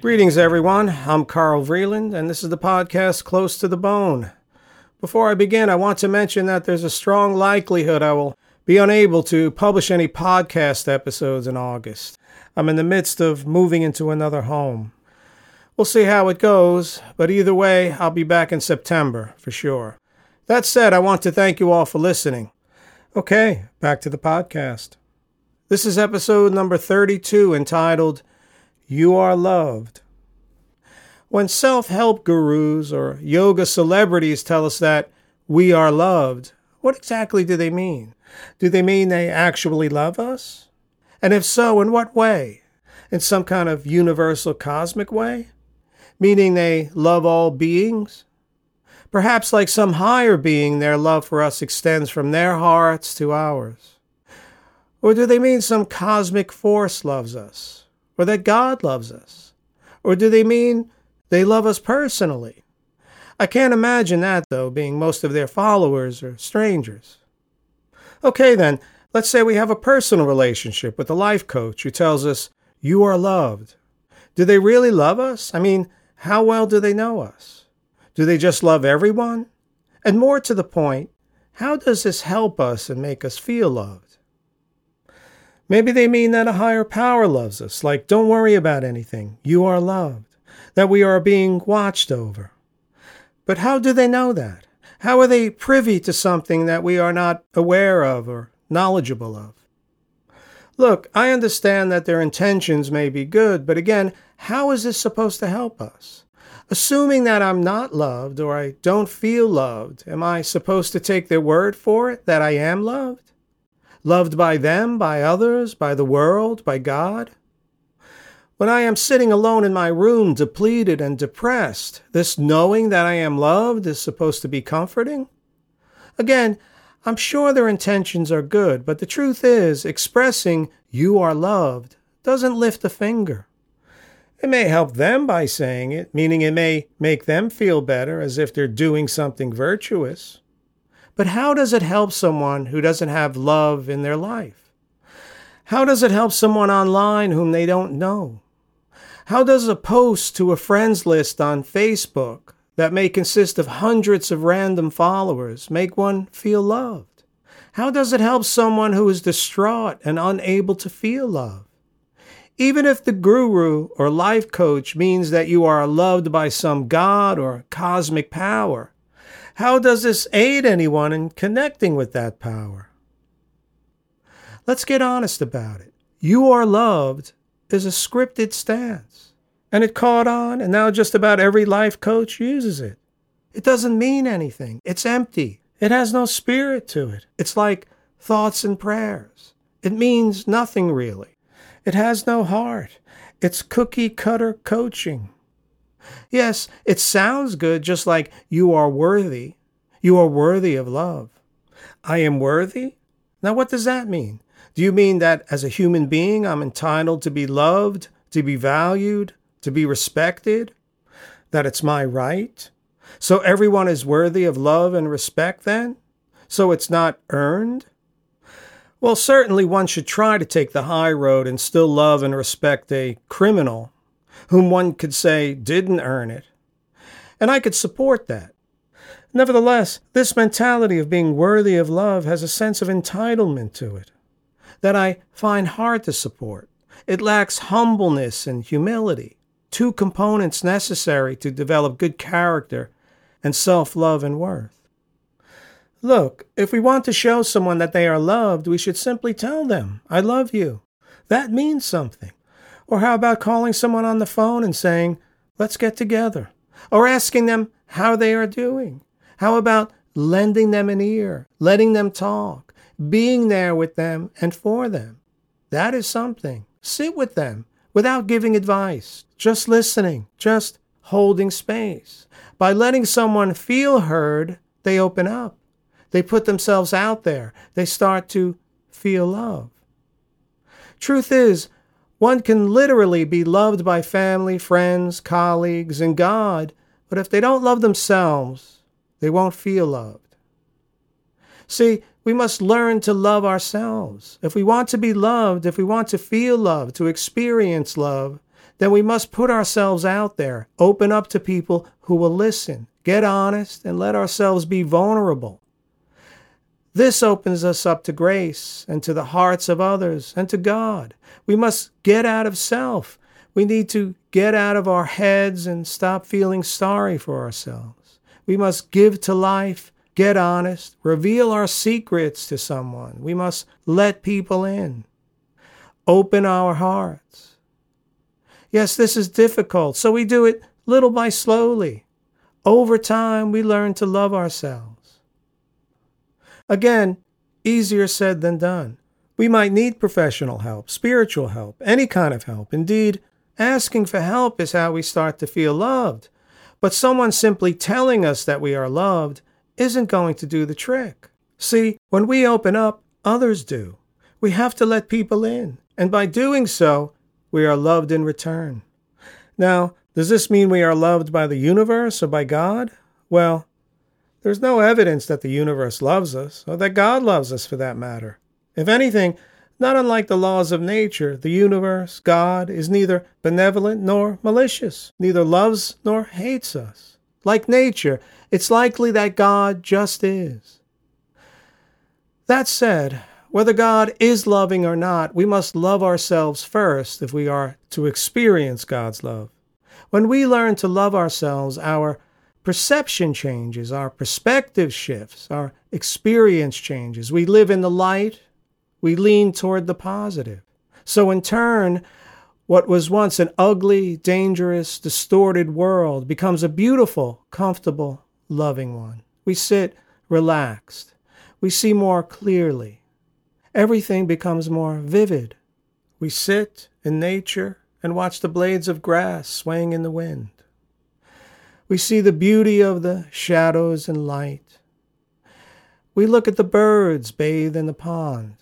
Greetings, everyone. I'm Carl Vreeland, and this is the podcast Close to the Bone. Before I begin, I want to mention that there's a strong likelihood I will be unable to publish any podcast episodes in August. I'm in the midst of moving into another home. We'll see how it goes, but either way, I'll be back in September for sure. That said, I want to thank you all for listening. Okay, back to the podcast. This is episode number 32 entitled You Are Loved. When self help gurus or yoga celebrities tell us that we are loved, what exactly do they mean? Do they mean they actually love us? And if so, in what way? In some kind of universal cosmic way? Meaning they love all beings? Perhaps like some higher being, their love for us extends from their hearts to ours. Or do they mean some cosmic force loves us? Or that God loves us? Or do they mean they love us personally? I can't imagine that, though, being most of their followers are strangers. Okay, then, let's say we have a personal relationship with a life coach who tells us, You are loved. Do they really love us? I mean, how well do they know us? Do they just love everyone? And more to the point, how does this help us and make us feel loved? Maybe they mean that a higher power loves us, like, don't worry about anything, you are loved, that we are being watched over. But how do they know that? How are they privy to something that we are not aware of or knowledgeable of? Look, I understand that their intentions may be good, but again, how is this supposed to help us? Assuming that I'm not loved or I don't feel loved, am I supposed to take their word for it that I am loved? Loved by them, by others, by the world, by God? When I am sitting alone in my room, depleted and depressed, this knowing that I am loved is supposed to be comforting? Again, I'm sure their intentions are good, but the truth is, expressing you are loved doesn't lift a finger. It may help them by saying it, meaning it may make them feel better as if they're doing something virtuous. But how does it help someone who doesn't have love in their life? How does it help someone online whom they don't know? How does a post to a friends list on Facebook that may consist of hundreds of random followers make one feel loved? How does it help someone who is distraught and unable to feel love? Even if the guru or life coach means that you are loved by some God or cosmic power, how does this aid anyone in connecting with that power? Let's get honest about it. You are loved is a scripted stance. And it caught on, and now just about every life coach uses it. It doesn't mean anything. It's empty. It has no spirit to it. It's like thoughts and prayers. It means nothing really. It has no heart. It's cookie cutter coaching. Yes, it sounds good, just like you are worthy. You are worthy of love. I am worthy? Now, what does that mean? Do you mean that as a human being, I'm entitled to be loved, to be valued, to be respected? That it's my right? So everyone is worthy of love and respect then? So it's not earned? Well, certainly one should try to take the high road and still love and respect a criminal whom one could say didn't earn it. And I could support that. Nevertheless, this mentality of being worthy of love has a sense of entitlement to it that I find hard to support. It lacks humbleness and humility, two components necessary to develop good character and self love and worth. Look, if we want to show someone that they are loved, we should simply tell them, I love you. That means something. Or how about calling someone on the phone and saying, Let's get together? Or asking them how they are doing? How about lending them an ear, letting them talk? being there with them and for them. That is something. Sit with them without giving advice, just listening, just holding space. By letting someone feel heard, they open up. They put themselves out there. They start to feel love. Truth is, one can literally be loved by family, friends, colleagues, and God, but if they don't love themselves, they won't feel loved. See, we must learn to love ourselves. If we want to be loved, if we want to feel love, to experience love, then we must put ourselves out there, open up to people who will listen, get honest, and let ourselves be vulnerable. This opens us up to grace and to the hearts of others and to God. We must get out of self. We need to get out of our heads and stop feeling sorry for ourselves. We must give to life, get honest, reveal our secrets to someone. We must let people in, open our hearts. Yes, this is difficult, so we do it little by slowly. Over time, we learn to love ourselves. Again, easier said than done. We might need professional help, spiritual help, any kind of help. Indeed, asking for help is how we start to feel loved. But someone simply telling us that we are loved isn't going to do the trick. See, when we open up, others do. We have to let people in, and by doing so, we are loved in return. Now, does this mean we are loved by the universe or by God? Well, there's no evidence that the universe loves us, or that God loves us for that matter. If anything, not unlike the laws of nature, the universe, God, is neither benevolent nor malicious, neither loves nor hates us. Like nature, it's likely that God just is. That said, whether God is loving or not, we must love ourselves first if we are to experience God's love. When we learn to love ourselves, our perception changes, our perspective shifts, our experience changes. We live in the light, we lean toward the positive. So, in turn, what was once an ugly, dangerous, distorted world becomes a beautiful, comfortable, loving one. We sit relaxed. We see more clearly. Everything becomes more vivid. We sit in nature and watch the blades of grass swaying in the wind. We see the beauty of the shadows and light. We look at the birds bathe in the pond.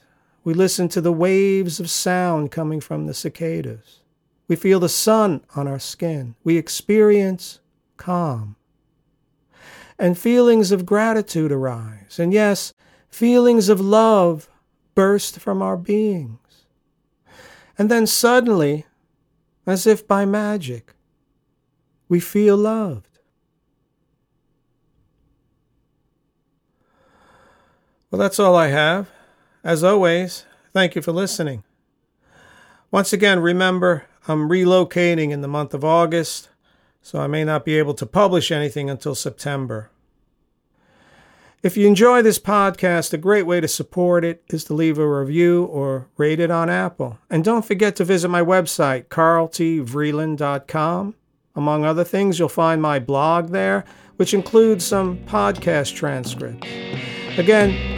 We listen to the waves of sound coming from the cicadas. We feel the sun on our skin. We experience calm. And feelings of gratitude arise. And yes, feelings of love burst from our beings. And then suddenly, as if by magic, we feel loved. Well, that's all I have. As always, thank you for listening. Once again, remember, I'm relocating in the month of August, so I may not be able to publish anything until September. If you enjoy this podcast, a great way to support it is to leave a review or rate it on Apple. And don't forget to visit my website, carltvreeland.com. Among other things, you'll find my blog there, which includes some podcast transcripts. Again,